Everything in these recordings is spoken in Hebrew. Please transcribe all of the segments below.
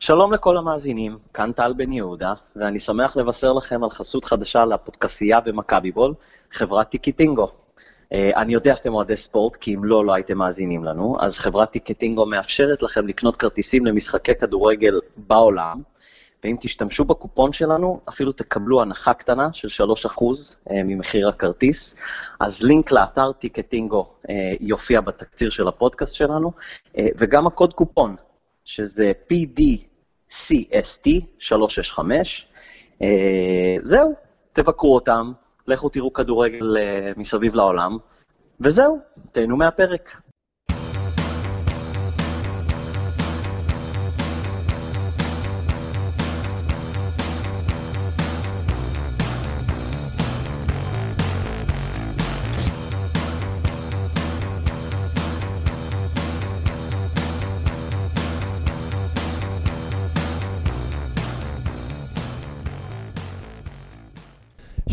שלום לכל המאזינים, כאן טל בן יהודה, ואני שמח לבשר לכם על חסות חדשה לפודקסייה במכבי בול, חברת טיקטינגו. אה, אני יודע שאתם אוהדי ספורט, כי אם לא, לא הייתם מאזינים לנו, אז חברת טיקטינגו מאפשרת לכם לקנות כרטיסים למשחקי כדורגל בעולם, ואם תשתמשו בקופון שלנו, אפילו תקבלו הנחה קטנה של 3% אה, ממחיר הכרטיס. אז לינק לאתר טיקטינגו אה, יופיע בתקציר של הפודקאסט שלנו, וגם הקוד קופון, שזה PDCST 365. זהו, תבקרו אותם, לכו תראו כדורגל מסביב לעולם, וזהו, תהנו מהפרק.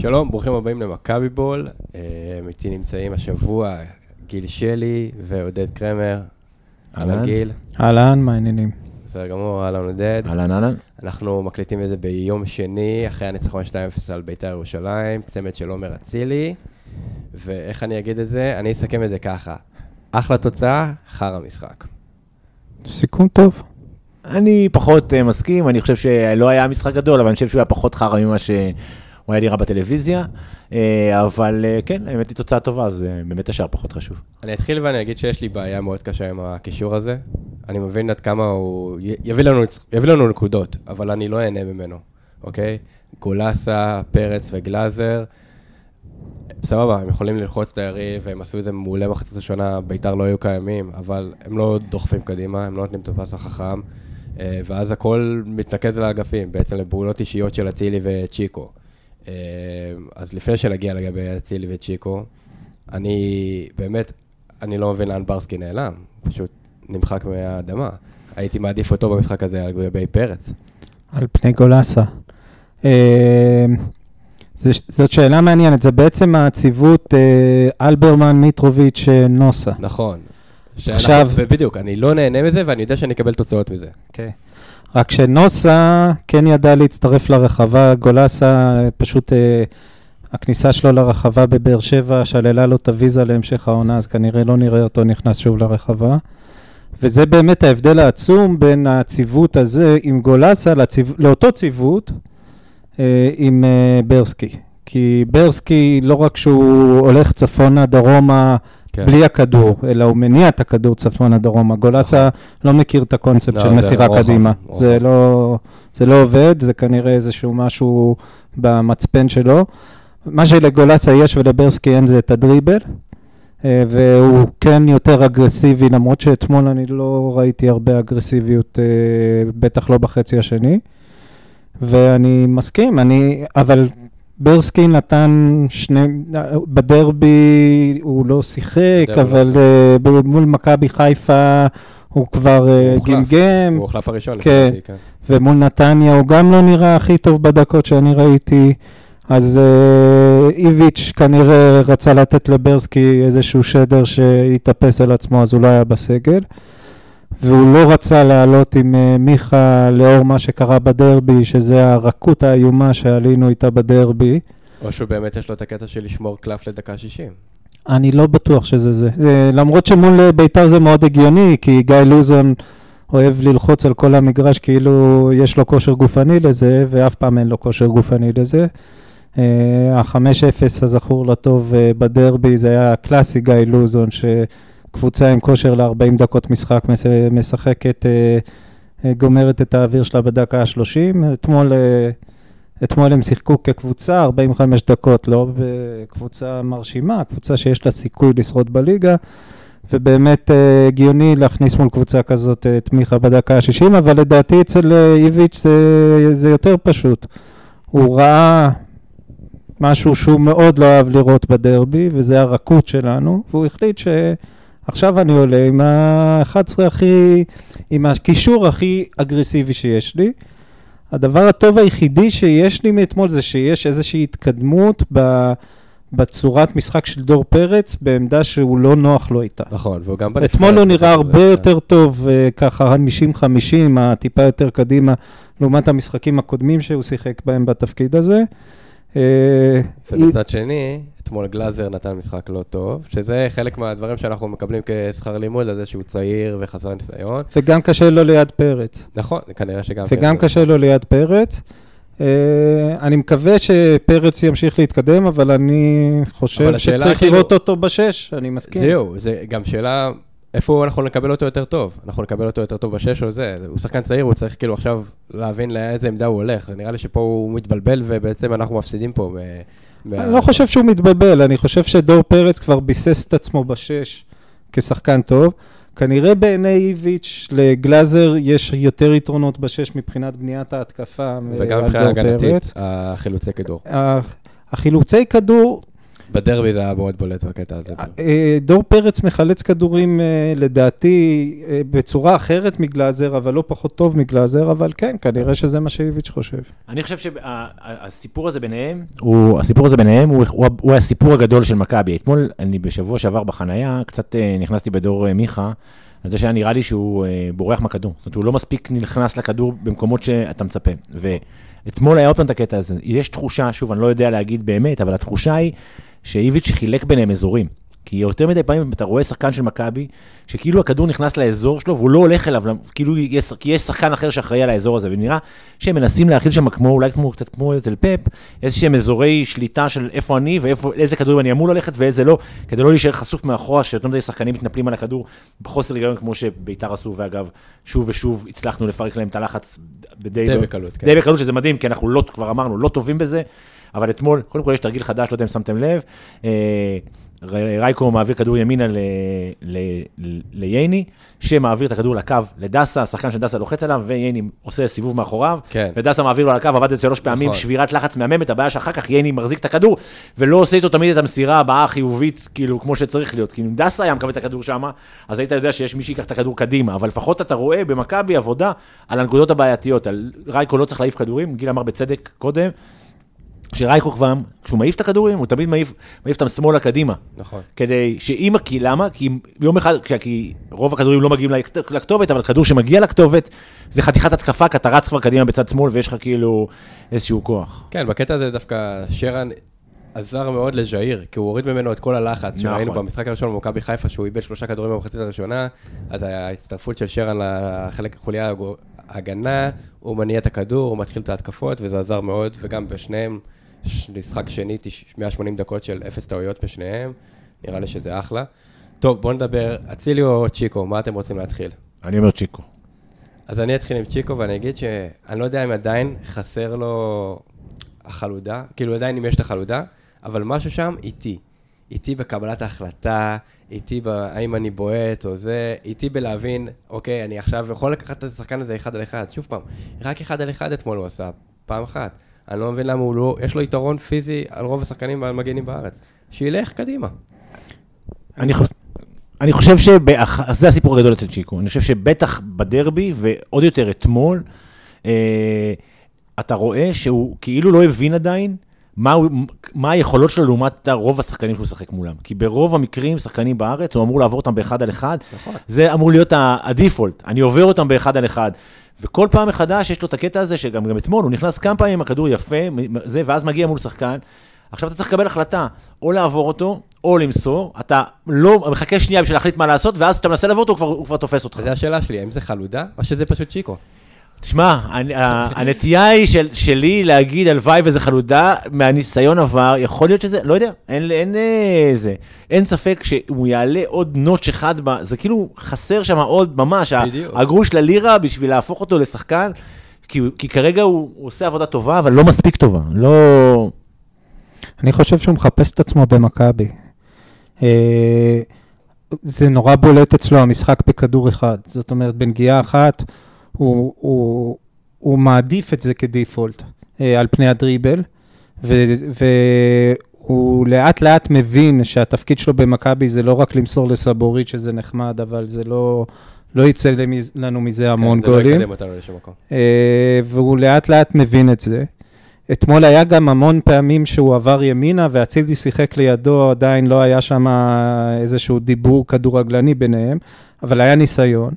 שלום, ברוכים הבאים למכבי בול. אה, איתי נמצאים השבוע גיל שלי ועודד קרמר. אהלן גיל. אהלן, מה העניינים? בסדר גמור, אהלן עודד. אהלן אהלן. אנחנו מקליטים את זה ביום שני, אחרי הניצחון 2-0 על בית"ר ירושלים, צמד של עומר אצילי. ואיך אני אגיד את זה? אני אסכם את זה ככה. אחלה תוצאה, חרא משחק. סיכום טוב. אני פחות uh, מסכים, אני חושב שלא היה משחק גדול, אבל אני חושב שהוא היה פחות חרא ממה ש... הוא היה נראה בטלוויזיה, אה, אבל אה, כן, האמת היא תוצאה טובה, אז אה, באמת השאר פחות חשוב. אני אתחיל ואני אגיד שיש לי בעיה מאוד קשה עם הקישור הזה. אני מבין עד כמה הוא יביא לנו, יביא לנו נקודות, אבל אני לא אהנה ממנו, אוקיי? גולסה, פרץ וגלאזר, סבבה, הם יכולים ללחוץ את היריב, הם עשו את זה מעולה מחצית השנה, ביתר לא היו קיימים, אבל הם לא דוחפים קדימה, הם לא נותנים את הפס החכם, ואז הכל מתנקז לאגפים, בעצם לפעולות אישיות של אצילי וצ'יקו. אה, אז לפני שנגיע לגבי אצילי וצ'יקו, אני באמת, אני לא מבין לאן ברסקי נעלם, פשוט נמחק מהאדמה. הייתי מעדיף אותו במשחק הזה על גבי פרץ. על פני גולסה. אה, זאת שאלה מעניינת, זה בעצם הציוות אה, אלברמן, מיטרוביץ', נוסה. נכון. עכשיו... בדיוק, אני לא נהנה מזה ואני יודע שאני אקבל תוצאות מזה. Okay. רק שנוסה כן ידע להצטרף לרחבה, גולסה פשוט, אה, הכניסה שלו לרחבה בבאר שבע שללה לו את הוויזה להמשך העונה, אז כנראה לא נראה אותו נכנס שוב לרחבה. וזה באמת ההבדל העצום בין הציוות הזה עם גולסה לציו... לאותו ציוות אה, עם אה, ברסקי. כי ברסקי, לא רק שהוא הולך צפונה, דרומה, כן. בלי הכדור, אלא הוא מניע את הכדור צפונה דרומה. גולסה נכון. לא מכיר את הקונספט לא, של מסירה רוחב, קדימה. רוחב. זה, לא, זה לא עובד, זה כנראה איזשהו משהו במצפן שלו. מה שלגולסה יש ולברסקי אין זה את הדריבל, אה, והוא כן יותר אגרסיבי, למרות שאתמול אני לא ראיתי הרבה אגרסיביות, אה, בטח לא בחצי השני. ואני מסכים, אני, אבל ברסקי נתן שני, בדרבי הוא לא שיחק, אבל uh, מול מכבי חיפה הוא כבר uh, גמגם. הוא הוחלף הראשון, כן. כן. ומול נתניה הוא גם לא נראה הכי טוב בדקות שאני ראיתי. אז uh, איביץ' כנראה רצה לתת לברסקי איזשהו שדר שיתאפס על עצמו, אז הוא לא היה בסגל. והוא לא רצה לעלות עם uh, מיכה לאור מה שקרה בדרבי, שזה הרכות האיומה שעלינו איתה בדרבי. או שהוא באמת יש לו את הקטע של לשמור קלף לדקה 60. אני לא בטוח שזה זה. Uh, למרות שמול ביתר זה מאוד הגיוני, כי גיא לוזון אוהב ללחוץ על כל המגרש כאילו יש לו כושר גופני לזה, ואף פעם אין לו כושר גופני לזה. Uh, ה-5-0 הזכור לטוב בדרבי, זה היה קלאסי גיא לוזון, ש... קבוצה עם כושר ל-40 דקות משחק משחקת, אה, אה, גומרת את האוויר שלה בדקה ה-30. אתמול, אה, אתמול הם שיחקו כקבוצה 45 דקות, לא בקבוצה מרשימה, קבוצה שיש לה סיכוי לשרוד בליגה. ובאמת הגיוני להכניס מול קבוצה כזאת את מיכה בדקה ה-60, אבל לדעתי אצל איביץ' זה, זה יותר פשוט. הוא ראה משהו שהוא מאוד לא אהב לראות בדרבי, וזה הרכות שלנו, והוא החליט ש... עכשיו אני עולה עם ה-11 הכי, עם הקישור הכי אגרסיבי שיש לי. הדבר הטוב היחידי שיש לי מאתמול זה שיש איזושהי התקדמות ב, בצורת משחק של דור פרץ, בעמדה שהוא לא נוח לו איתה. נכון, והוא גם בנבחרת. אתמול הוא נראה הרבה בזה. יותר טוב, אה, ככה 50-50, הטיפה יותר קדימה, לעומת המשחקים הקודמים שהוא שיחק בהם בתפקיד הזה. אה, ובצד שני, אתמול גלאזר נתן משחק לא טוב, שזה חלק מהדברים שאנחנו מקבלים כשכר לימוד, על זה שהוא צעיר וחסר ניסיון. וגם קשה לו ליד פרץ. נכון, כנראה שגם... וגם כן. קשה לו ליד פרץ. אה, אני מקווה שפרץ ימשיך להתקדם, אבל אני חושב אבל שצריך כאילו- לראות אותו בשש, אני מסכים. זהו, זה גם שאלה, איפה אנחנו נקבל אותו יותר טוב? אנחנו נקבל אותו יותר טוב בשש או זה? הוא שחקן צעיר, הוא צריך כאילו עכשיו להבין לאיזה עמדה הוא הולך. נראה לי שפה הוא מתבלבל ובעצם אנחנו מפסידים פה. אני לא חושב שהוא מתבלבל, אני חושב שדור פרץ כבר ביסס את עצמו בשש כשחקן טוב. כנראה בעיני איביץ' לגלאזר יש יותר יתרונות בשש מבחינת בניית ההתקפה. וגם מבחינה הגנתית. החילוצי כדור. ה- החילוצי כדור, בדרבי זה היה מאוד בולט בקטע הזה. אה, דור פרץ מחלץ כדורים אה, לדעתי אה, בצורה אחרת מגלאזר, אבל לא פחות טוב מגלאזר, אבל כן, כנראה שזה מה שאיביץ' חושב. אני חושב שהסיפור הזה ביניהם, הוא, הסיפור הזה ביניהם הוא, הוא, הוא הסיפור הגדול של מכבי. אתמול, אני בשבוע שעבר בחנייה, קצת אה, נכנסתי בדור אה, מיכה, על זה שהיה נראה לי שהוא אה, בורח מהכדור. זאת אומרת, הוא לא מספיק נכנס לכדור במקומות שאתה מצפה. ואתמול היה עוד פעם את הקטע הזה. יש תחושה, שוב, אני לא יודע להגיד באמת, אבל התחושה היא שאיביץ' חילק ביניהם אזורים. כי יותר מדי פעמים אתה רואה שחקן של מכבי, שכאילו הכדור נכנס לאזור שלו והוא לא הולך אליו, כאילו יש, כי יש שחקן אחר שאחראי על האזור הזה, ונראה שהם מנסים להכיל שם כמו, אולי כמו, קצת כמו אצל פפ, איזה שהם אזורי שליטה של איפה אני ואיזה כדורים אני אמור ללכת ואיזה לא, כדי לא להישאר חשוף מאחורה, שיותר מדי שחקנים מתנפלים על הכדור בחוסר היגיון כמו שביתר עשו, ואגב, שוב ושוב הצלחנו לפרק להם את הלחץ בדי די לא- בקלות, כן. די בקלות, שזה מדהים, כי אנחנו לא, כבר אמרנו, לא טובים בזה, אבל אתמול, קודם כל יש תרגיל חדש, לא יודע אם שמתם לב, אה, רייקו מעביר כדור ימינה לייני, שמעביר את הכדור לקו לדסה, השחקן של דסה לוחץ עליו, וייני עושה סיבוב מאחוריו, כן. ודסה מעביר לו על הקו, עבד את שלוש פעמים, נכון. שבירת לחץ מהממת, הבעיה שאחר כך ייני מחזיק את הכדור, ולא עושה איתו תמיד את המסירה הבאה החיובית, כאילו, כמו שצריך להיות, כי אם דסה היה מקבל את הכדור שם, אז היית יודע שיש מי שיקח את הכדור קדימה, אבל לפחות אתה רואה במכבי עבודה על הנקודות הבעייתיות, על רייקו לא צריך להעיף כדורים, גיל אמר בצדק קודם, שרייקו כבר, כשהוא מעיף את הכדורים, הוא תמיד מעיף, מעיף אותם שמאלה קדימה. נכון. כדי שאם, כי למה? כי יום אחד, כי רוב הכדורים לא מגיעים לכת- לכתובת, אבל כדור שמגיע לכתובת, זה חתיכת התקפה, כי אתה רץ כבר קדימה בצד שמאל, ויש לך כאילו איזשהו כוח. כן, בקטע הזה דווקא שרן עזר מאוד לז'איר, כי הוא הוריד ממנו את כל הלחץ, נכון. שראינו במשחק הראשון במכבי חיפה, שהוא איבד שלושה כדורים במחצית הראשונה, אז ההצטרפות של שרן לחלק חוליה הגו- ההגנה, הוא מניע את הכדור, הוא מתחיל את ההתקפות, וזה עזר מאוד, וגם בשניהם, משחק שני, תש- 180 דקות של אפס טעויות בשניהם, נראה לי שזה אחלה. טוב, בואו נדבר, אצילי או צ'יקו, מה אתם רוצים להתחיל? אני אומר צ'יקו. אז אני אתחיל עם צ'יקו ואני אגיד שאני לא יודע אם עדיין חסר לו החלודה, כאילו עדיין אם יש את החלודה, אבל משהו שם איטי. איטי בקבלת ההחלטה, איטי בהאם אני בועט או זה, איטי בלהבין, אוקיי, אני עכשיו יכול לקחת את השחקן הזה אחד על אחד. שוב פעם, רק אחד על אחד אתמול הוא עשה, פעם אחת. אני לא מבין למה הוא לא, יש לו יתרון פיזי על רוב השחקנים והמגנים בארץ. שילך קדימה. אני חושב... אני חושב שזה הסיפור הגדול אצל צ'יקו. אני חושב שבטח בדרבי, ועוד יותר אתמול, אה, אתה רואה שהוא כאילו לא הבין עדיין מה, הוא, מה היכולות שלו לעומת רוב השחקנים שהוא משחק מולם. כי ברוב המקרים, שחקנים בארץ, הוא אמור לעבור אותם באחד על אחד. נכון. זה אמור להיות הדיפולט, אני עובר אותם באחד על אחד. וכל פעם מחדש יש לו את הקטע הזה, שגם גם אתמול, הוא נכנס כמה פעמים הכדור יפה, זה, ואז מגיע מול שחקן. עכשיו אתה צריך לקבל החלטה, או לעבור אותו, או למסור, אתה לא מחכה שנייה בשביל להחליט מה לעשות, ואז כשאתה מנסה לעבור אותו, הוא כבר, הוא כבר תופס אותך. זו השאלה שלי, האם זה חלודה או שזה פשוט צ'יקו? תשמע, הנטייה היא של, שלי להגיד הלוואי וזה חלודה, מהניסיון עבר, יכול להיות שזה, לא יודע, אין, אין, אה, זה, אין ספק שהוא יעלה עוד נוטש אחד, ב, זה כאילו חסר שם עוד ממש, בדיוק. הגרוש ללירה בשביל להפוך אותו לשחקן, כי, הוא- כי כרגע הוא, הוא עושה עבודה טובה, אבל לא מספיק טובה, לא... אני חושב שהוא מחפש את עצמו במכבי. אה, זה נורא בולט אצלו המשחק בכדור אחד. זאת אומרת, בנגיעה אחת, הוא, הוא, הוא מעדיף את זה כדיפולט אה, על פני הדריבל, ו- והוא לאט לאט מבין שהתפקיד שלו במכבי זה לא רק למסור לסבורית, שזה נחמד, אבל זה לא, לא יצא לנו מזה המון כן, זה לא גולים. יקדם אותנו לשום מקום. אה, והוא לאט לאט מבין את זה. אתמול היה גם המון פעמים שהוא עבר ימינה, ואצילי שיחק לידו, עדיין לא היה שם איזשהו דיבור כדורגלני ביניהם, אבל היה ניסיון.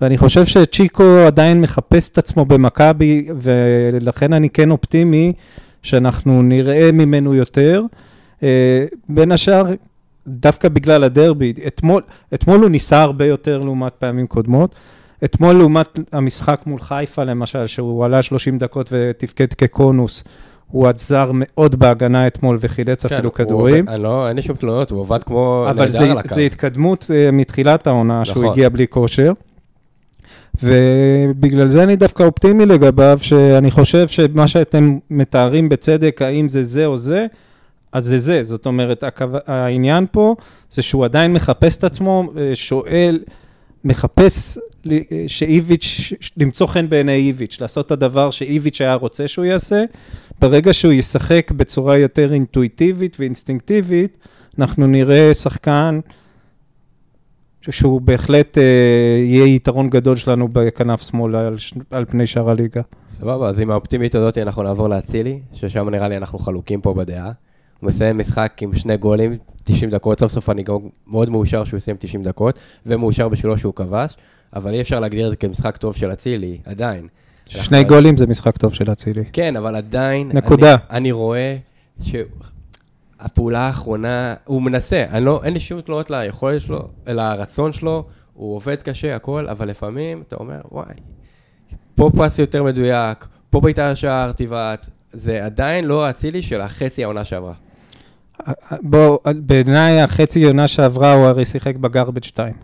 ואני חושב שצ'יקו עדיין מחפש את עצמו במכבי, ולכן אני כן אופטימי שאנחנו נראה ממנו יותר. אה, בין השאר, דווקא בגלל הדרבי, אתמול, אתמול הוא ניסה הרבה יותר לעומת פעמים קודמות. אתמול לעומת המשחק מול חיפה למשל, שהוא עלה 30 דקות ותפקד כקונוס, הוא עזר מאוד בהגנה אתמול וחילץ כן, אפילו כדורים. עובד, לא, אין לי שום תלונות, הוא עבד כמו נהדר על הקו. אבל זו התקדמות uh, מתחילת העונה, נכון. שהוא הגיע בלי כושר. ובגלל זה אני דווקא אופטימי לגביו, שאני חושב שמה שאתם מתארים בצדק, האם זה זה או זה, אז זה זה. זאת אומרת, העניין פה זה שהוא עדיין מחפש את עצמו, אה, שואל, מחפש שאיביץ', למצוא חן בעיני איביץ', לעשות את הדבר שאיביץ' היה רוצה שהוא יעשה. ברגע שהוא ישחק בצורה יותר אינטואיטיבית ואינסטינקטיבית, אנחנו נראה שחקן שהוא בהחלט אה, יהיה יתרון גדול שלנו בכנף שמאל על, על פני שאר הליגה. סבבה, אז עם האופטימית הזאת אנחנו נעבור לאצילי, ששם נראה לי אנחנו חלוקים פה בדעה. הוא מסיים משחק עם שני גולים, 90 דקות, סוף סוף אני גם מאוד מאושר שהוא יסיים 90 דקות, ומאושר בשבילו שהוא כבש. אבל אי אפשר להגדיר את זה כמשחק טוב של אצילי, עדיין. שני גולים זה משחק טוב של אצילי. כן, אבל עדיין... נקודה. אני, אני רואה שהפעולה האחרונה, הוא מנסה, לא, אין לי שום תלונות ליכולת שלו, לרצון שלו, הוא עובד קשה, הכל, אבל לפעמים אתה אומר, וואי, פה פס יותר מדויק, פה בעיטה השער תבעט, זה עדיין לא אצילי של החצי העונה שעברה. בוא, בעיניי החצי העונה שעברה הוא הרי שיחק בגרבג' 2.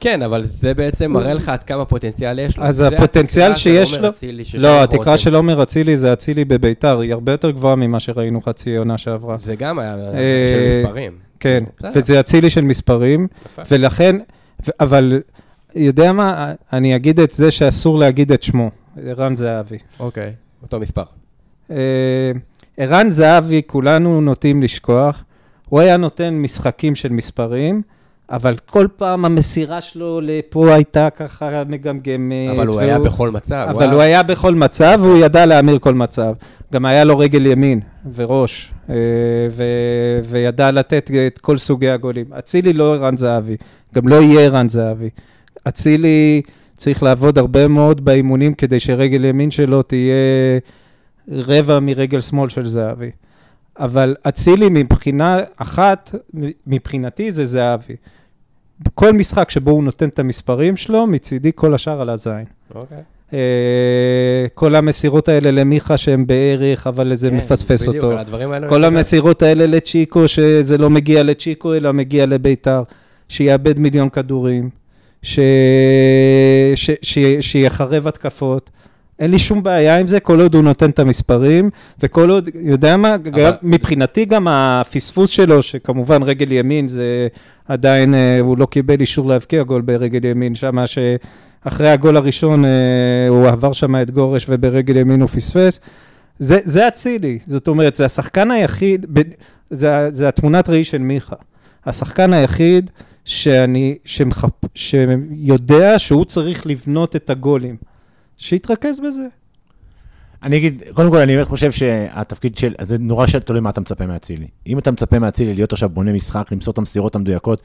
כן, אבל זה בעצם מראה לך עד כמה פוטנציאל יש לו. אז הפוטנציאל שיש לו... לא, התקרה של עומר אצילי זה אצילי בביתר, היא הרבה יותר גבוהה ממה שראינו חצי עונה שעברה. זה גם היה אה, של מספרים. כן, וזה אצילי של מספרים, ולכן, אבל יודע מה, אני אגיד את זה שאסור להגיד את שמו, ערן זהבי. אוקיי, אותו מספר. אה, ערן זהבי, כולנו נוטים לשכוח, הוא היה נותן משחקים של מספרים, אבל כל פעם המסירה שלו לפה הייתה ככה מגמגמת. אבל הוא. היה בכל מצב. אבל. הוא היה בכל מצב, והוא ידע להמיר כל מצב. גם היה לו רגל ימין וראש, אה, ו... וידע לתת את כל סוגי הגולים. אצילי לא ערן זהבי, גם לא יהיה ערן זהבי. אצילי צריך לעבוד הרבה מאוד באימונים כדי שרגל ימין שלו תהיה רבע מרגל שמאל של זהבי. אבל אצילי מבחינה אחת, מבחינתי זה זהבי. כל משחק שבו הוא נותן את המספרים שלו, מצידי כל השאר על הזין. אוקיי. אה, כל המסירות האלה למיכה שהם בערך, אבל זה כן, מפספס אותו. כל המסירות האלה לצ'יקו, שזה לא מגיע לצ'יקו, אלא מגיע לביתר, שיאבד מיליון כדורים, שיחרב התקפות. אין לי שום בעיה עם זה, כל עוד הוא נותן את המספרים, וכל עוד, יודע מה, אבל... גם, מבחינתי גם הפספוס שלו, שכמובן רגל ימין זה עדיין, אה, הוא לא קיבל אישור להבקיע גול ברגל ימין, שמה שאחרי הגול הראשון אה, הוא עבר שם את גורש וברגל ימין הוא פספס. זה, זה אצילי, זאת אומרת, זה השחקן היחיד, זה, זה התמונת ראי של מיכה. השחקן היחיד שאני, שמחפ, שיודע שהוא צריך לבנות את הגולים. שיתרכז בזה. אני אגיד, קודם כל, אני באמת חושב שהתפקיד של, זה נורא תלוי מה אתה מצפה מאצילי. אם אתה מצפה מאצילי להיות עכשיו בונה משחק, למסור את המסירות המדויקות,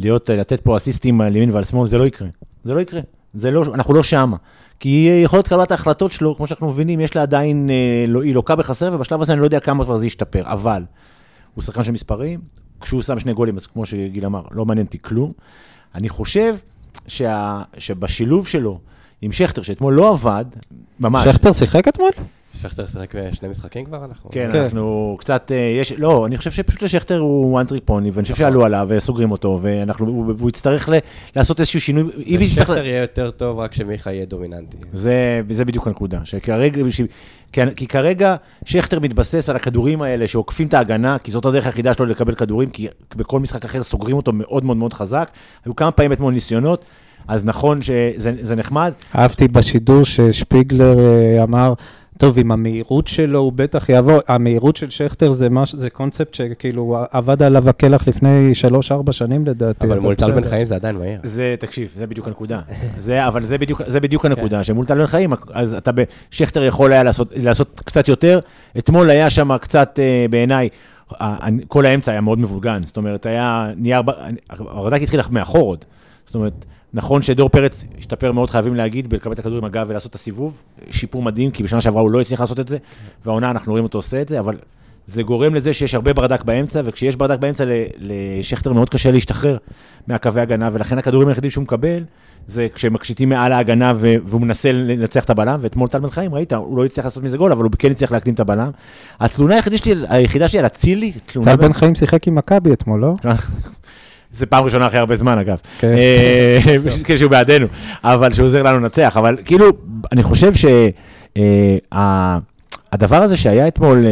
להיות, לתת פה אסיסטים על ימין ועל שמאל, זה לא יקרה. זה לא יקרה. זה לא, אנחנו לא שמה. כי יכולת קבלת ההחלטות שלו, כמו שאנחנו מבינים, יש לה עדיין, אה, לא, היא לוקה בחסר, ובשלב הזה אני לא יודע כמה כבר זה ישתפר. אבל, הוא שחקן של מספרים, כשהוא שם שני גולים, אז כמו שגיל אמר, לא מעניין אותי כלום. אני חושב שה, שבשילוב שלו, עם שכטר, שאתמול לא עבד, ממש. שכטר שיחק אתמול? שכטר שיחק שני משחקים כבר, אנחנו... כן, כן, אנחנו קצת, אה, יש, לא, אני חושב שפשוט לשכטר הוא אנטריפוני, ואני חושב נכון. שעלו עליו וסוגרים אותו, ואנחנו, והוא יצטרך לעשות איזשהו שינוי. ושכטר יהיה יותר טוב רק שמיכה יהיה דומיננטי. זה, זה בדיוק הנקודה, שכרגע, כי כרגע שכטר מתבסס על הכדורים האלה שעוקפים את ההגנה, כי זאת הדרך היחידה שלו לקבל כדורים, כי בכל משחק אחר סוגרים אותו מאוד מאוד מאוד חזק. היו כמה פעמים אתמול ניסיונות. אז נכון שזה נחמד. אהבתי בשידור ששפיגלר אה, אמר, טוב, עם המהירות שלו הוא בטח יבוא, המהירות של שכטר זה, מש, זה קונספט שכאילו עבד עליו הקלח לפני 3-4 שנים לדעתי. אבל מול טל. בן חיים זה עדיין מהיר. זה, תקשיב, זה בדיוק הנקודה. זה, אבל זה בדיוק, זה בדיוק הנקודה, שמול טל בן חיים, אז אתה, ב- שכטר יכול היה לעשות, לעשות קצת יותר. אתמול היה שם קצת, אה, בעיניי, כל האמצע היה מאוד מבולגן. זאת אומרת, היה נייר, ב- הרד"ק התחיל מאחור עוד. זאת אומרת, נכון שדור פרץ השתפר מאוד, חייבים להגיד, בלקבל את הכדור עם הגב ולעשות את הסיבוב. שיפור מדהים, כי בשנה שעברה הוא לא הצליח לעשות את זה, והעונה אנחנו רואים אותו עושה את זה, אבל זה גורם לזה שיש הרבה ברדק באמצע, וכשיש ברדק באמצע, לשכטר מאוד קשה להשתחרר מהקווי הגנה, ולכן הכדורים היחידים שהוא מקבל, זה כשמקשיטים מעל ההגנה והוא מנסה לנצח את הבלם, ואתמול טל בן חיים, ראית, הוא לא הצליח לעשות מזה גול, אבל הוא כן הצליח להקדים את הבלם. התלונה היחידה שלי, היחידה שלי על אצילי, תלונה... טל בן חיים שיחק עם מכבי אתמול, לא? זה פעם ראשונה אחרי הרבה זמן, אגב. כן. אה, כן, שהוא בעדנו, אבל שהוא עוזר לנו לנצח. אבל כאילו, אני חושב שהדבר הזה שהיה אתמול, אה,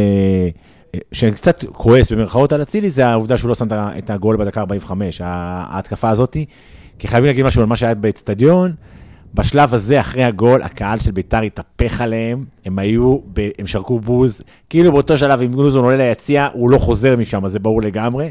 אה, שקצת כועס במרכאות על אצילי, זה העובדה שהוא לא שם את הגול בדקה 45, ה- ההתקפה הזאתי. כי חייבים להגיד משהו על מה שהיה באצטדיון. בשלב הזה, אחרי הגול, הקהל של ביתר התהפך עליהם, הם היו, ב, הם שרקו בוז, כאילו באותו שלב, אם לוזון עולה ליציע, הוא לא חוזר משם, זה ברור לגמרי.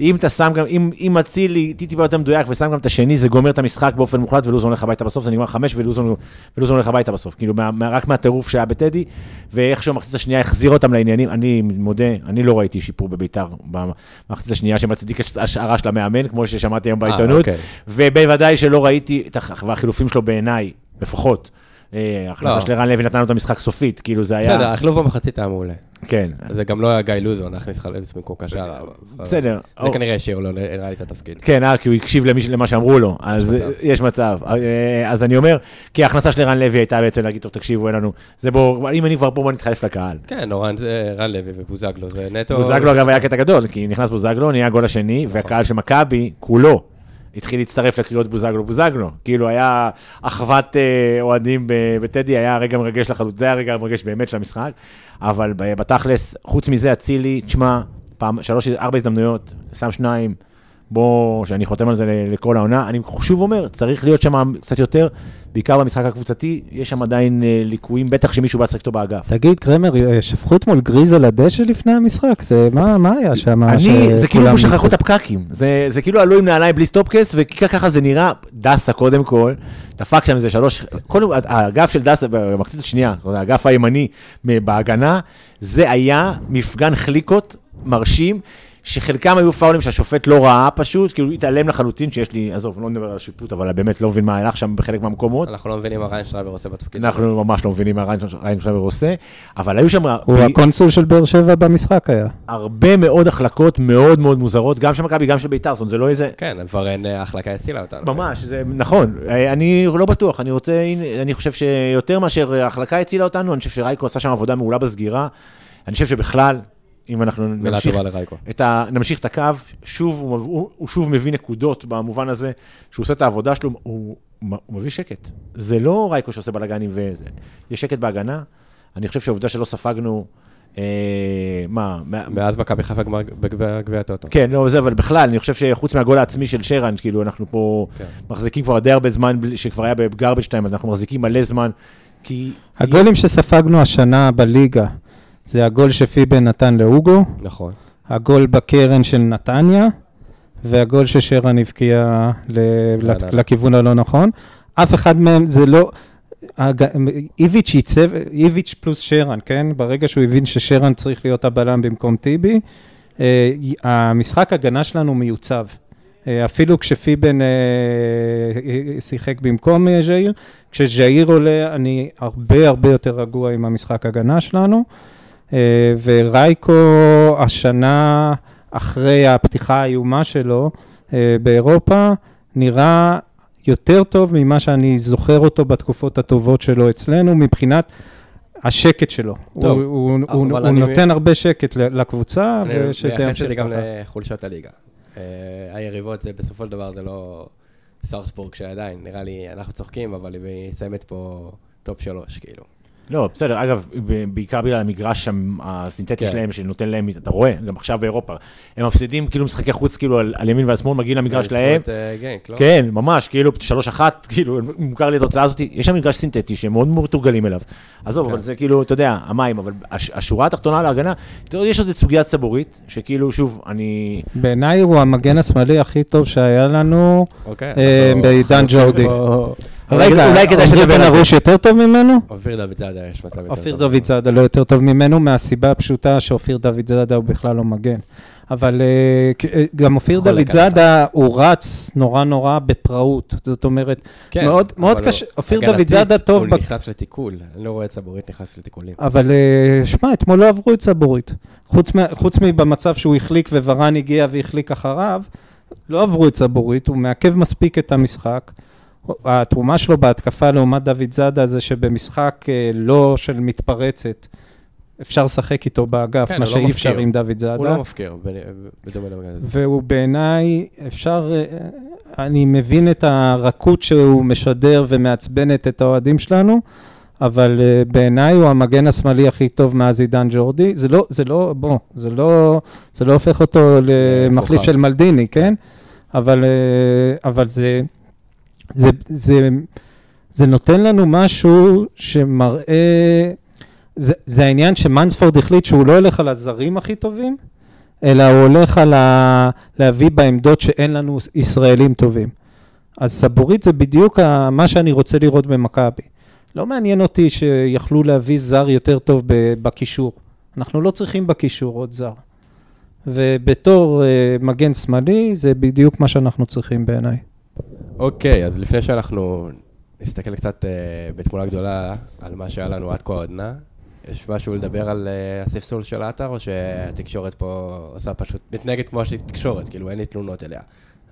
אם אתה שם גם, אם, אם אצילי טיפה יותר מדויק ושם גם את השני, זה גומר את המשחק באופן מוחלט, ולוזון הולך הביתה בסוף, זה נגמר חמש, ולוזון, ולוזון הולך הביתה בסוף. כאילו, מה, מה, רק מהטירוף שהיה בטדי, ואיכשהו המחצית השנייה החזיר אותם לעניינים, אני מודה, אני לא ראיתי שיפור בביתר במחצית השנייה שמצדיק השערה של המאמן, כמו ששמעתי היום אה, בעיתונות. אוקיי. ובוודאי שלא ראיתי את הח- והחילופים שלו בעיניי, לפחות. אה, ההכנסה לא. של ערן לוי נתן לו את המשחק סופית, כאילו זה היה... בסדר, החילוף במחצית היה מעולה. כן, זה גם לא היה גיא לוזון, להכניס חלוץ במקום קשר. בסדר. זה כנראה השאיר לו, נראה לי, את התפקיד. כן, אה, כי הוא הקשיב למה שאמרו לו, אז. אה, יש מצב. אה, אז אני אומר, כי ההכנסה של ערן לוי הייתה בעצם להגיד, טוב, תקשיבו, אין לנו, זה בוא, אם אני כבר פה, בוא נתחלף לקהל. כן, אורן זה רן לוי ובוזגלו, זה נטו... בוזגלו אגב היה קטע גדול, כי נכנס בוזגלו, נהיה הגול השני, והקהל של מכבי, כולו, התחיל להצטרף לקריאות בוזגלו בוזגלו. כאילו היה אחוות אה, אוהדים בטדי, היה רגע מרגש לחלוטין, זה היה הרגע המרגש באמת של המשחק, אבל בתכלס, חוץ מזה, אצילי, תשמע, פעם, שלוש, ארבע הזדמנויות, שם שניים, בוא, שאני חותם על זה לכל העונה. אני שוב אומר, צריך להיות שם קצת יותר, בעיקר במשחק הקבוצתי, יש שם עדיין אה, ליקויים, בטח שמישהו בא לשחק איתו באגף. תגיד, קרמר, אה, שפכו אתמול גריז על הדשא לפני המשחק? זה, מה, מה היה שם? אני, זה כאילו כמו שכחו את הפקקים, זה, זה כאילו עלו עם נעליים בלי סטופקס, וככה זה נראה, דסה קודם כל, דפק שם איזה שלוש, קודם, האגף של דסה במחצית השנייה, האגף הימני בהגנה, זה היה מפגן חליקות מרשים, שחלקם היו פאולים שהשופט לא ראה פשוט, כאילו הוא התעלם לחלוטין, שיש לי, עזוב, לא נדבר על השיפוט, אבל באמת לא מבין מה הלך שם בחלק מהמקומות. אנחנו לא מבינים מה ריין שרייבר עושה בתפקיד. אנחנו ממש לא מבינים מה ריין שרייבר עושה, אבל היו שם... הוא הקונסול של באר שבע במשחק היה. הרבה מאוד החלקות מאוד מאוד מוזרות, גם של מכבי, גם של ביתר, זאת אומרת, זה לא איזה... כן, ורן, אה, ההחלקה הצילה אותנו. ממש, זה נכון. אה, אני לא בטוח, אני רוצה, אני חושב שיותר מאשר ההחלקה הצילה אותנו, אני חושב שרייקו עשה שם עבודה מעולה בסגירה. אני חושב שבכלל, אם אנחנו נמשיך. את ה... נמשיך את הקו, שוב, הוא, הוא, הוא שוב מביא נקודות במובן הזה, שהוא עושה את העבודה שלו, הוא, הוא מביא שקט. זה לא רייקו שעושה בלאגנים וזה, יש שקט בהגנה. אני חושב שהעובדה שלא ספגנו, אה, מה, מאז מכבי חיפה גמר בגביע גביע הטוטו. כן, לא, זה, אבל בכלל, אני חושב שחוץ מהגול העצמי של שרן, כאילו, אנחנו פה כן. מחזיקים כבר די הרבה זמן, שכבר היה בגרבג' טיים, אז אנחנו מחזיקים מלא זמן, כי... הגולים שספגנו השנה בליגה, זה הגול שפיבן נתן לאוגו, נכון. הגול בקרן של נתניה, והגול ששרן הבקיע ל- לא, לת- לא. לכיוון הלא נכון. אף אחד מהם זה לא... הג- איביץ' ייצב, איביץ' פלוס שרן, כן? ברגע שהוא הבין ששרן צריך להיות הבלם במקום טיבי, אה, המשחק הגנה שלנו מיוצב. אה, אפילו כשפיבן אה, אה, שיחק במקום אה, ז'איר, כשז'איר עולה, אני הרבה הרבה יותר רגוע עם המשחק הגנה שלנו. אה, ורייקו השנה, אחרי הפתיחה האיומה שלו אה, באירופה, נראה יותר טוב ממה שאני זוכר אותו בתקופות הטובות שלו אצלנו, מבחינת השקט שלו. טוב, הוא, הוא, הוא, הוא אני- נותן הרבה שקט לקבוצה, אני ושזה מייחס את ימשיך זה גם ככה. לחולשת הליגה. אה, היריבות, זה בסופו של דבר זה לא סארסבורג שעדיין, נראה לי, אנחנו צוחקים, אבל היא מסיימת פה טופ שלוש, כאילו. לא, בסדר, אגב, בעיקר בגלל המגרש הסינתטי כן. שלהם, שנותן להם, אתה רואה, גם עכשיו באירופה, הם מפסידים כאילו משחקי חוץ, כאילו על, על ימין ועל שמאל, מגיעים למגרש שלהם, את, אה, גנק, לא? כן, ממש, כאילו, שלוש אחת, כאילו, מוכר לי התוצאה הזאת, יש שם מגרש סינתטי שהם מאוד מתורגלים אליו. עזוב, כן. אבל זה כאילו, אתה יודע, המים, אבל הש, השורה התחתונה להגנה, אתה יודע, יש עוד את סוגיית סבורית, שכאילו, שוב, אני... בעיניי הוא המגן השמאלי הכי טוב שהיה לנו. אוקיי. אה, בעידן ג'ורדי. רגע, אולי כדאי בן על זה. ארוש יותר טוב ממנו? אופיר דוד זאדה יש מצב יותר אופיר טוב. דוד זאדה לא יותר טוב ממנו, מהסיבה הפשוטה שאופיר דוד זאדה הוא בכלל לא מגן. אבל אה, אה, גם אופיר דוד. זאדה, הוא רץ נורא נורא בפראות. זאת אומרת, כן, מאוד- קשה. אופיר דוד זאדה טוב הוא נכנס לתיקול, אני לא רואה את סבורית נכנס לתיקולים. אבל אה, שמע, אתמול לא עברו את סבורית. חוץ מבמצב שהוא החליק וורן הגיע והחליק אחריו, לא עברו את סבורית, הוא מעכב מספיק את המשחק. התרומה שלו בהתקפה לעומת דוד זאדה זה שבמשחק אה, לא של מתפרצת, אפשר לשחק איתו באגף, כן, מה הוא לא שאי אפשר מפקיר. עם דוד הוא זאדה. לא מפקיר, בדומה למגן הזה. והוא בעיניי, אפשר, אה, אני מבין את הרכות שהוא משדר ומעצבנת את האוהדים שלנו, אבל אה, בעיניי הוא המגן השמאלי הכי טוב מאז עידן ג'ורדי. זה לא, זה לא, בוא, זה לא, זה לא הופך אותו למחליף. של מלדיני, כן? אבל, אבל זה, זה, זה, זה נותן לנו משהו שמראה, זה, זה העניין שמנספורד החליט שהוא לא הולך על הזרים הכי טובים, אלא הוא הולך על ה... להביא בעמדות שאין לנו ישראלים טובים. אז סבורית זה בדיוק ה... מה שאני רוצה לראות במכבי. לא מעניין אותי שיכלו להביא זר יותר טוב בקישור. אנחנו לא צריכים בקישור עוד זר. ובתור uh, מגן שמאלי, זה בדיוק מה שאנחנו צריכים בעיניי. אוקיי, אז לפני שאנחנו נסתכל קצת אה, בתמונה גדולה על מה שהיה לנו עד כה העודנה, יש משהו לדבר על אה, הספסול של האתר, או שהתקשורת פה עושה פשוט, מתנהגת כמו שהיא תקשורת, כאילו אין לי תלונות אליה.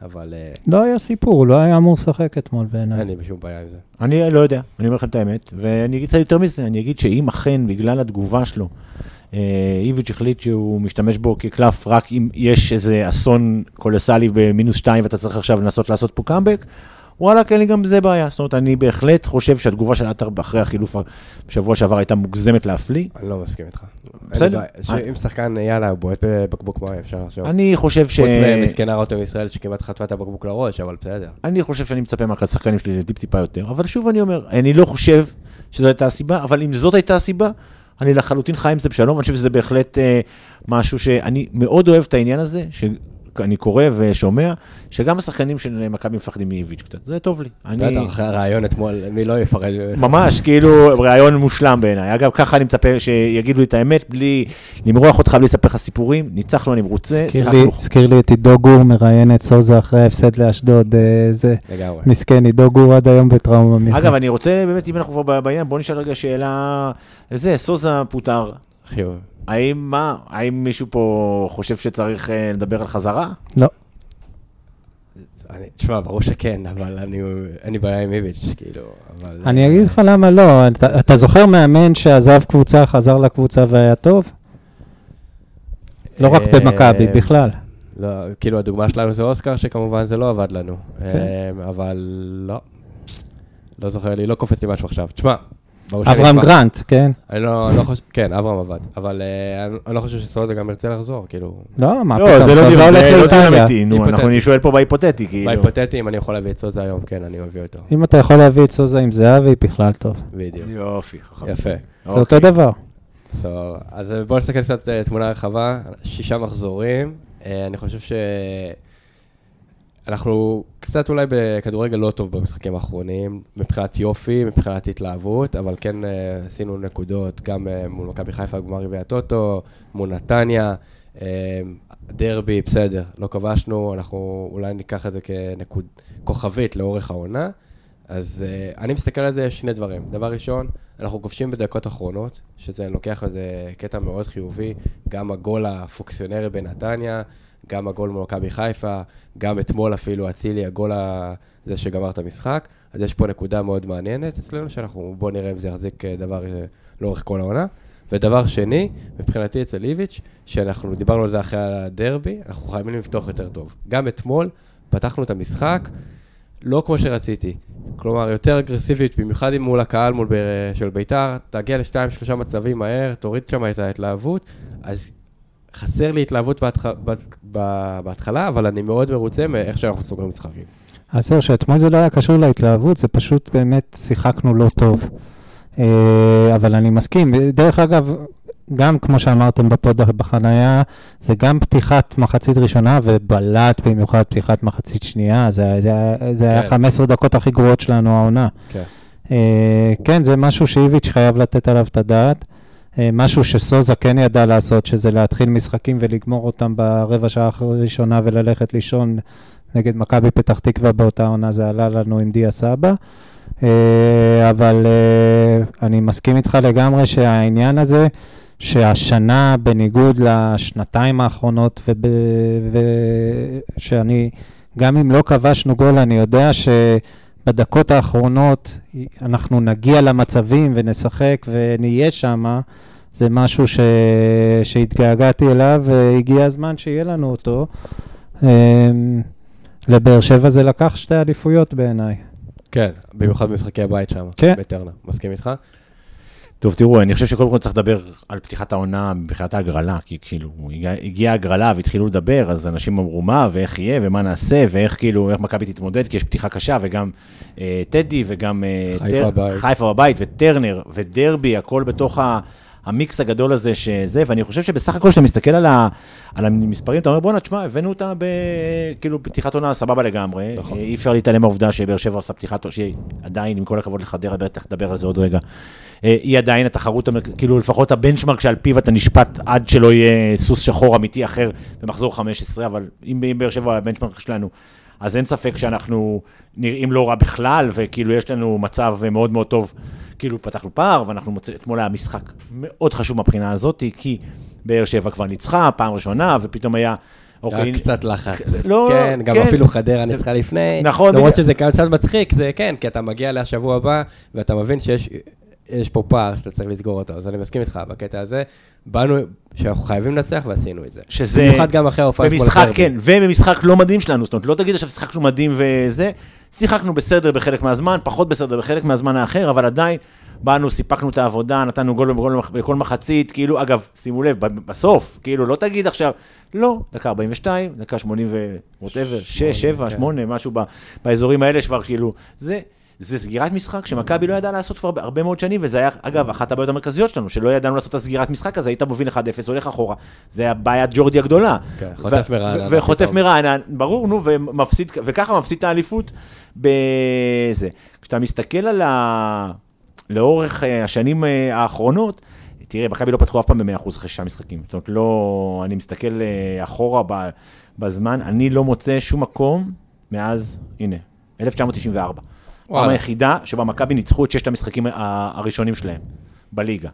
אבל אה, לא היה סיפור, הוא לא היה אמור לשחק אתמול בעיניי. אין לי שום בעיה עם זה. אני לא יודע, אני אומר לכם את האמת, ואני אגיד קצת יותר מזה, אני אגיד שאם אכן, בגלל התגובה שלו, איביץ' החליט שהוא משתמש בו כקלף רק אם יש איזה אסון קולוסלי במינוס שתיים ואתה צריך עכשיו לנסות לעשות פה קאמבק, וואלה, אין לי גם בזה בעיה. זאת אומרת, אני בהחלט חושב שהתגובה של עטר אחרי החילוף בשבוע שעבר הייתה מוגזמת להפליא. אני לא מסכים איתך. בסדר. בעיה. שאם שחקן, יאללה, בועט בבקבוק מים, אפשר לחשוב. אני חושב ש... חוץ ממסכנה רותם ישראל שכמעט חטפה את הבקבוק לראש, אבל בסדר. אני חושב שאני מצפה מהשחקנים שלי לטיפ טיפה יותר, אבל שוב אני אומר, אני לא חושב שזו הייתה הסיבה, אבל אם זאת הייתה הסיבה, אני לחלוטין חי עם זה בשלום, אני חושב שזה בהחלט אה, משהו שאני מאוד אוהב את העניין הזה, שאני קורא ושומע, שגם השחקנים של מכבי מפחדים מאיביץ' קצת, זה טוב לי. אני... בטח, אחרי הרעיון אתמול, מי לא יפרד? ממש, כאילו, ראיון מושלם בעיניי. אגב, ככה אני מצפה שיגידו לי את האמת, בלי למרוח אותך, בלי לספר לך סיפורים. ניצחנו, אני מרוצה. הזכיר שיחקנו. לי- את עידו גור מראיין את סוזה אחרי ההפסד לאשדוד, אה, זה לגמרי. מסכן, עידו גור עד היום בטראומה מזה. אגב, אני רוצה, באמת, אם אנחנו כבר בעניין, בוא נשאל רגע שאלה, זה, סוזה פוטר. חיוב. האם מה, האם מישהו פה חושב שצריך אה, לדבר על חזרה? לא, אני- תשמע, ברור שכן, אבל אני, אין לי בעיה עם איביץ', כאילו, אבל... אני אגיד לך למה לא. אתה- אתה זוכר מאמן שעזב קבוצה, חזר לקבוצה והיה טוב? לא רק אה, במכבי, בכלל. לא, כאילו, הדוגמה שלנו זה אוסקר, שכמובן זה לא עבד לנו. כן. אה, אבל לא. לא זוכר לי, לא קופץ לי משהו עכשיו. תשמע, אברהם. גרנט, כן? אני לא, לא חושב, כן, אברהם עבד, אבל אה, אני, לא חושב שסעודה גם ירצה לחזור, כאילו, לא, מה לא, פתאום, זה לא סוזה דיון, הולך זה לא לאיטליה. אמיתי, נו, היפותטי. אנחנו, אני שואל פה בהיפותטי, כאילו. בהיפותטי, אם אני יכול להביא את סעודה היום, כן, אני מביא אותו. אם אתה יכול להביא את סוזה עם זהבי, בכלל טוב. בדיוק. יופי, חכם. יפה. זה אותו דבר. So, אז בואו נסתכל קצת אה, תמונה רחבה, שישה מחזורים. אה, אני חושב שאנחנו קצת אולי בכדורגל לא טוב במשחקים האחרונים, מבחינת יופי, מבחינת התלהבות, אבל כן אה, עשינו נקודות גם אה, מול מכבי חיפה, גמר גביע הטוטו, מול נתניה, אה, דרבי, בסדר, לא כבשנו, אנחנו אולי ניקח את זה ככוכבית לאורך העונה. אז uh, אני מסתכל על זה, שני דברים. דבר ראשון, אנחנו כובשים בדקות אחרונות, שזה לוקח איזה קטע מאוד חיובי, גם הגול הפוקסיונרי בנתניה, גם הגול מול מכבי חיפה, גם אתמול אפילו אצילי, הגול הזה שגמר את המשחק. אז יש פה נקודה מאוד מעניינת אצלנו, שאנחנו, בואו נראה אם זה יחזיק אה, דבר אה, לאורך כל העונה. ודבר שני, מבחינתי אצל איביץ', שאנחנו דיברנו על זה אחרי הדרבי, אנחנו חייבים לפתוח יותר טוב. גם אתמול פתחנו את המשחק, לא כמו שרציתי. כלומר, יותר אגרסיבית, במיוחד אם מול הקהל מול ב... של ביתר, תגיע לשתיים, שלושה מצבים מהר, תוריד שם את ההתלהבות, אז חסר לי התלהבות בהתח... בהתחלה, אבל אני מאוד מרוצה מאיך שאנחנו סוגרים משחקים. אז זהו, שאתמול זה לא היה קשור להתלהבות, זה פשוט באמת שיחקנו לא טוב. אה, אבל אני מסכים. דרך אגב, גם כמו שאמרתם בפוד בחנייה, זה גם פתיחת מחצית ראשונה ובלט במיוחד פתיחת מחצית שנייה, זה, זה, זה כן. היה 15 דקות הכי גרועות שלנו העונה. כן. אה, כן, זה משהו שאיביץ' חייב לתת עליו את הדעת. אה, משהו שסוזה כן ידע לעשות, שזה להתחיל משחקים ולגמור אותם ברבע שעה הראשונה וללכת לישון נגד מכבי פתח תקווה באותה עונה, זה עלה לנו עם דיה סבא. אה, אבל אה, אני מסכים איתך לגמרי שהעניין הזה, שהשנה, בניגוד לשנתיים האחרונות, ושאני, גם אם לא כבשנו גול, אני יודע שבדקות האחרונות אנחנו נגיע למצבים ונשחק ונהיה שם, זה משהו ש... שהתגעגעתי אליו, והגיע הזמן שיהיה לנו אותו. אה, לבאר שבע זה לקח שתי אליפויות בעיניי. כן, במיוחד במשחקי הבית שם, כן. בטרנה. מסכים איתך? טוב, תראו, אני חושב שקודם כל צריך לדבר על פתיחת העונה מבחינת ההגרלה, כי כאילו, הגיעה הגרלה והתחילו לדבר, אז אנשים אמרו מה, ואיך יהיה, ומה נעשה, ואיך כאילו, איך מכבי תתמודד, כי יש פתיחה קשה, וגם אה, טדי, וגם אה, חיפה, טר, חיפה בבית, וטרנר, ודרבי, הכל בתוך ה... המיקס הגדול הזה שזה, ואני חושב שבסך הכל כשאתה מסתכל על, ה, על המספרים, אתה אומר, בואנה, תשמע, הבאנו אותה ב... כאילו, פתיחת עונה סבבה לגמרי. נכון. אי אפשר להתעלם מהעובדה שבאר שבע עושה פתיחת עונה, שהיא עדיין, עם כל הכבוד לחדרה, בטח נדבר על זה עוד רגע. אה, היא עדיין התחרות, כאילו, לפחות הבנצ'מרק שעל פיו אתה נשפט עד שלא יהיה סוס שחור אמיתי אחר במחזור 15, אבל אם באר שבע הבנצ'מרק שלנו, אז אין ספק שאנחנו נראים לא רע בכלל, וכאילו יש לנו מצב מאוד מאוד טוב. כאילו פתחנו פער, ואנחנו מוצאים, אתמול היה משחק מאוד חשוב מהבחינה הזאת, כי באר שבע כבר ניצחה פעם ראשונה, ופתאום היה... היה קצת לחץ. לא, כן, גם כן. אפילו חדרה ניצחה לפני. נכון. למרות שזה קצת מצחיק, זה כן, כי אתה מגיע לשבוע הבא, ואתה מבין שיש יש פה פער שאתה צריך לסגור אותו, אז אני מסכים איתך בקטע הזה. באנו, שאנחנו חייבים לנצח ועשינו את זה. שזה... במיוחד גם אחרי ההופעה אתמול במשחק, כן, ובמשחק לא מדהים שלנו, זאת אומרת, לא תגיד עכשיו שיחקנו מדהים וזה, שיחקנו בסדר בחלק מהזמן, פחות בסדר בחלק מהזמן האחר, אבל עדיין באנו, סיפקנו את העבודה, נתנו גול בכל, בכל מחצית, כאילו, אגב, שימו לב, בסוף, כאילו, לא תגיד עכשיו, לא, דקה 42, דקה 80 ו... ווטאבר, 6, 7, 8, משהו באזורים האלה שכבר, כאילו, זה... זה סגירת משחק שמכבי לא ידעה לעשות כבר הרבה מאוד שנים, וזה היה, אגב, אחת הבעיות המרכזיות שלנו, שלא ידענו לעשות את הסגירת משחק הזה, היית מוביל 1-0, הולך אחורה. זה היה בעיית ג'ורדי הגדולה. כן, חוטף מרענן. וחוטף מרענן, ברור, נו, ומפסיד, וככה מפסיד את האליפות בזה. כשאתה מסתכל על ה... לאורך אה, השנים אה, האחרונות, תראה, מכבי לא פתחו אף פעם ב-100% אחרי שישה משחקים. זאת אומרת, לא, אני מסתכל אה, אחורה בזמן, אני לא מוצא שום מקום מאז, הנה, 1994. פעם היחידה שבה מכבי ניצחו את ששת המשחקים הראשונים שלהם בליגה.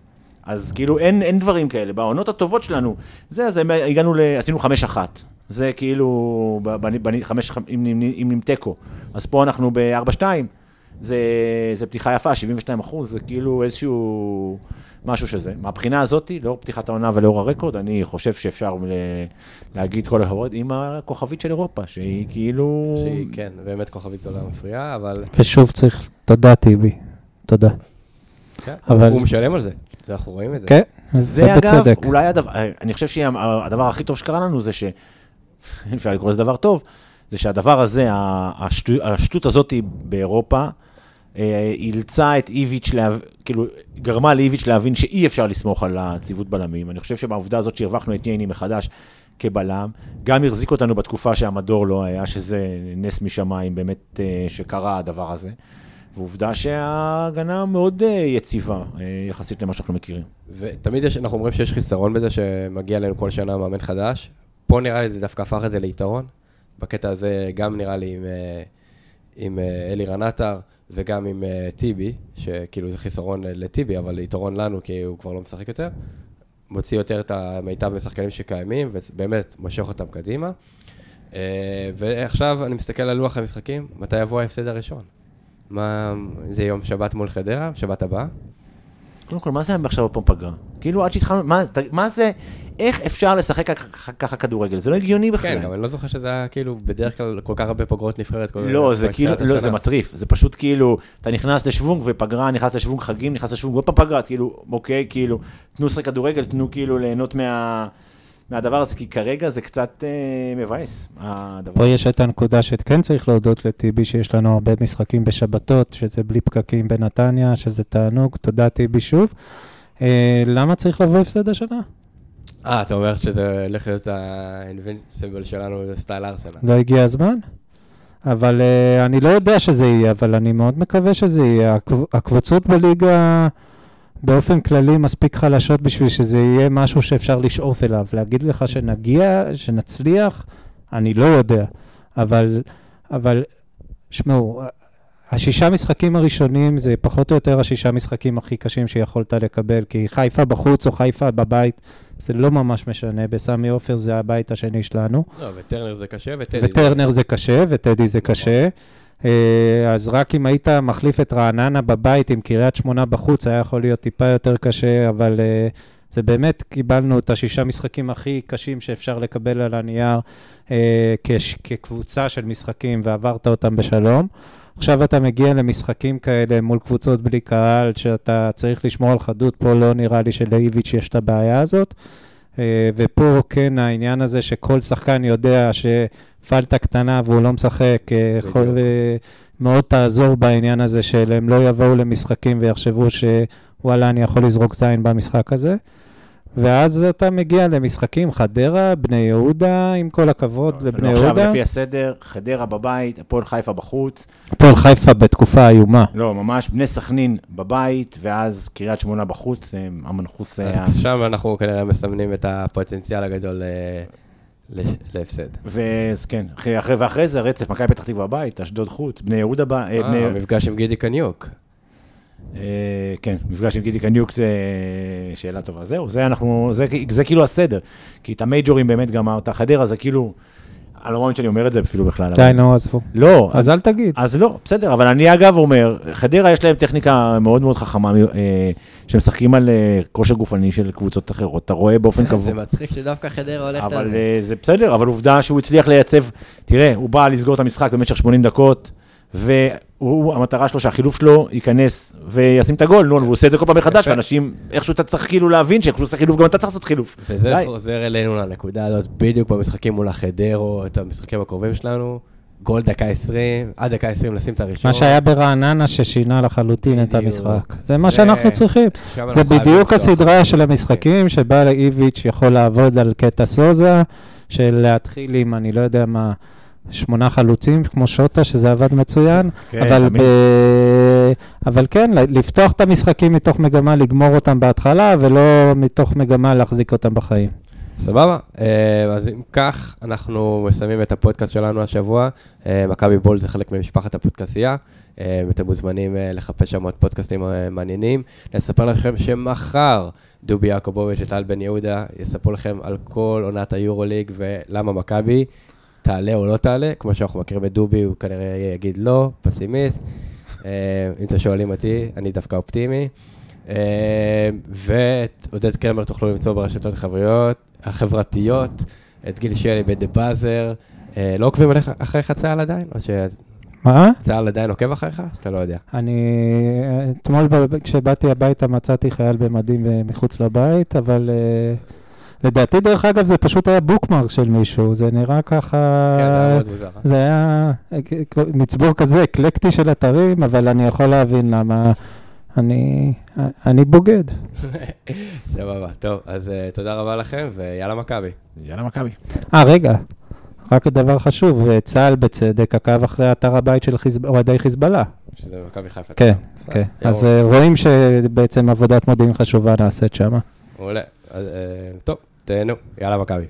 אז כאילו אין, אין דברים כאלה. בעונות הטובות שלנו, זה, אז הגענו, ל, עשינו חמש אחת. זה כאילו, בני, בני, חמש, אם עם תיקו. אז פה אנחנו בארבע שתיים. זה, זה פתיחה יפה, 72 אחוז, זה כאילו איזשהו משהו שזה. מהבחינה הזאת, לאור פתיחת העונה ולאור הרקורד, אני חושב שאפשר להגיד כל הכבוד עם הכוכבית של אירופה, שהיא כאילו... שהיא, כן, באמת כוכבית גדולה מפריעה, אבל... ושוב צריך, תודה טיבי, תודה. כן, אבל... הוא משלם על זה, אנחנו רואים את זה. כן, זה אגב, אולי הדבר, אני חושב שהדבר הכי טוב שקרה לנו זה ש... אפשר לקרוא לזה דבר טוב, זה שהדבר הזה, השטות, השטות הזאת באירופה, אילצה את איביץ', לה, כאילו, גרמה לאיביץ' להבין שאי אפשר לסמוך על הציוות בלמים. אני חושב שבעובדה הזאת שהרווחנו את ייני מחדש כבלם, גם החזיק אותנו בתקופה שהמדור לא היה, שזה נס משמיים באמת אה, שקרה הדבר הזה. ועובדה שההגנה מאוד אה, יציבה יחסית למה שאנחנו מכירים. ותמיד יש, אנחנו אומרים שיש חיסרון בזה שמגיע אלינו כל שנה מאמן חדש. פה נראה לי זה דווקא הפך את זה ליתרון. בקטע הזה גם נראה לי עם, עם אלירן עטר. וגם עם uh, טיבי, שכאילו זה חיסרון לטיבי, אבל יתרון לנו, כי הוא כבר לא משחק יותר. מוציא יותר את המיטב משחקנים שקיימים, ובאמת מושך אותם קדימה. Uh, ועכשיו אני מסתכל על לוח המשחקים, מתי יבוא ההפסד הראשון? מה, זה יום שבת מול חדרה, שבת הבאה? קודם כל, מה זה עכשיו פה פגרה? כאילו, עד שהתחלנו, מה, מה זה, איך אפשר לשחק ככה כדורגל? זה לא הגיוני בכלל. כן, גם אני לא זוכר שזה היה כאילו בדרך כלל כל כך הרבה פגרות נבחרת. לא, זה כאילו, לא, זה מטריף. זה פשוט כאילו, אתה נכנס לשוונג ופגרה, נכנס לשוונג חגים, נכנס לשוונג עוד פעם פגרה, כאילו, אוקיי, כאילו, תנו שחק כדורגל, תנו כאילו ליהנות מה... מהדבר הזה, כי כרגע זה קצת אה, מבאס, פה יש את הנקודה שכן צריך להודות לטיבי, שיש לנו הרבה משחקים בשבתות, שזה בלי פקקים בנתניה, שזה תענוג, תודה טיבי שוב. אה, למה צריך לבוא הפסד השנה? אה, אתה אומר שזה הולך להיות האינבנסיבל שלנו סטייל ארסנל. לא הגיע הזמן? אבל uh, אני לא יודע שזה יהיה, אבל אני מאוד מקווה שזה יהיה. הקבוצות בליגה באופן כללי מספיק חלשות בשביל שזה יהיה משהו שאפשר לשאוף אליו. להגיד לך שנגיע, שנצליח, אני לא יודע. אבל, אבל, שמעו, השישה משחקים הראשונים זה פחות או יותר השישה משחקים הכי קשים שיכולת לקבל, כי חיפה בחוץ או חיפה בבית, זה לא ממש משנה, בסמי עופר זה הבית השני שלנו. לא, וטרנר זה קשה, וטדי זה... וטרנר זה קשה, וטדי זה קשה. אה, אז רק אם היית מחליף את רעננה בבית עם קריית שמונה בחוץ, היה יכול להיות טיפה יותר קשה, אבל אה, זה באמת, קיבלנו את השישה משחקים הכי קשים שאפשר לקבל על הנייר אה, כקבוצה של משחקים, ועברת אותם בשלום. עכשיו אתה מגיע למשחקים כאלה מול קבוצות בלי קהל, שאתה צריך לשמור על חדות, פה לא נראה לי שלאיביץ' יש את הבעיה הזאת. אה, ופה כן העניין הזה שכל שחקן יודע שפלטה קטנה והוא לא משחק, אה, יכול, אה, מאוד תעזור בעניין הזה של הם לא יבואו למשחקים ויחשבו שוואלה, אני יכול לזרוק זין במשחק הזה. ואז אתה מגיע למשחקים, חדרה, בני יהודה, עם כל הכבוד לא, לבני יהודה. עכשיו, לפי הסדר, חדרה בבית, הפועל חיפה בחוץ. הפועל חיפה בתקופה איומה. לא, ממש, בני סכנין בבית, ואז קריית שמונה בחוץ, המנחוס... שם אנחנו כנראה מסמנים את הפוטנציאל הגדול אה, להפסד. וכן, ואחרי זה רצף, מכבי פתח תקווה בבית, אשדוד חוץ, בני יהודה... בבית. אה, המפגש עם גידי קניוק. אה, כן, מפגש עם גידי קניוק זה שאלה טובה. זהו, זה אנחנו, זה, זה כאילו הסדר. כי את המייג'ורים באמת גמרת, חדרה זה כאילו, אני לא מאמין שאני אומר את זה אפילו בכלל. די, נו, עזבו. לא. אז אל תגיד. אז לא, בסדר, אבל אני אגב אומר, חדרה יש להם טכניקה מאוד מאוד חכמה, אה, שמשחקים על אה, כושר גופני של קבוצות אחרות. אתה רואה באופן קבוע. זה מצחיק שדווקא חדרה הולכת על זה. אבל זה בסדר, אבל עובדה שהוא הצליח לייצב, תראה, הוא בא לסגור את המשחק במשך 80 דקות. והמטרה שלו שהחילוף שלו ייכנס וישים את הגול, נו, והוא עושה את זה כל פעם מחדש, ואנשים, איכשהו אתה צריך כאילו להבין שכשהוא עושה חילוף, גם אתה צריך לעשות חילוף. וזה חוזר אלינו לנקודה הזאת, בדיוק במשחקים מול החדרו, את המשחקים הקרובים שלנו. גול דקה 20, עד דקה 20 לשים את הראשון. מה שהיה ברעננה ששינה לחלוטין את המשחק. זה מה שאנחנו צריכים. זה בדיוק הסדרה של המשחקים, שבה איביץ' יכול לעבוד על קטע סוזה, של להתחיל עם, אני לא יודע מה, שמונה חלוצים, כמו שוטה, שזה עבד מצוין, כן, אבל, ב... אבל כן, לפתוח את המשחקים מתוך מגמה לגמור אותם בהתחלה, ולא מתוך מגמה להחזיק אותם בחיים. סבבה, אה, אז אם כך, אנחנו מסיימים את הפודקאסט שלנו השבוע. אה, מכבי בול זה חלק ממשפחת הפודקאסייה. אה, אתם מוזמנים לחפש שם עוד פודקאסטים מעניינים. נספר לכם שמחר דובי יעקובוביץ' וטל בן יהודה יספרו לכם על כל עונת היורוליג ולמה מכבי. תעלה או לא תעלה, כמו שאנחנו מכירים את דובי, הוא כנראה יגיד לא, פסימיסט. אה, אם אתם שואלים אותי, אני דווקא אופטימי. אה, ואת עודד קרמר תוכלו למצוא ברשתות החברתיות, החברתיות את גיל שלי ב"דה באזר". אה, לא עוקבים אחריך צה"ל עדיין? או ש... מה? צה"ל עדיין עוקב אחריך? שאתה לא יודע. אני... אתמול כשבאתי הביתה מצאתי חייל במדים מחוץ לבית, אבל... לדעתי, דרך אגב, זה פשוט היה בוקמרק של מישהו, זה נראה ככה... כן, זה היה מאוד מוזר. זה היה מצבור כזה אקלקטי של אתרים, אבל אני יכול להבין למה... אני, אני בוגד. סבבה, טוב, אז uh, תודה רבה לכם, ויאללה מכבי. יאללה מכבי. אה, רגע, רק דבר חשוב, צה"ל בצדק עקב אחרי אתר הבית של אוהדי חיזבאללה. שזה מכבי חיפה. כן, כן. אז uh, רואים שבעצם עבודת מודיעין חשובה נעשית שם. מעולה. טוב. תהנו, יאללה מכבי.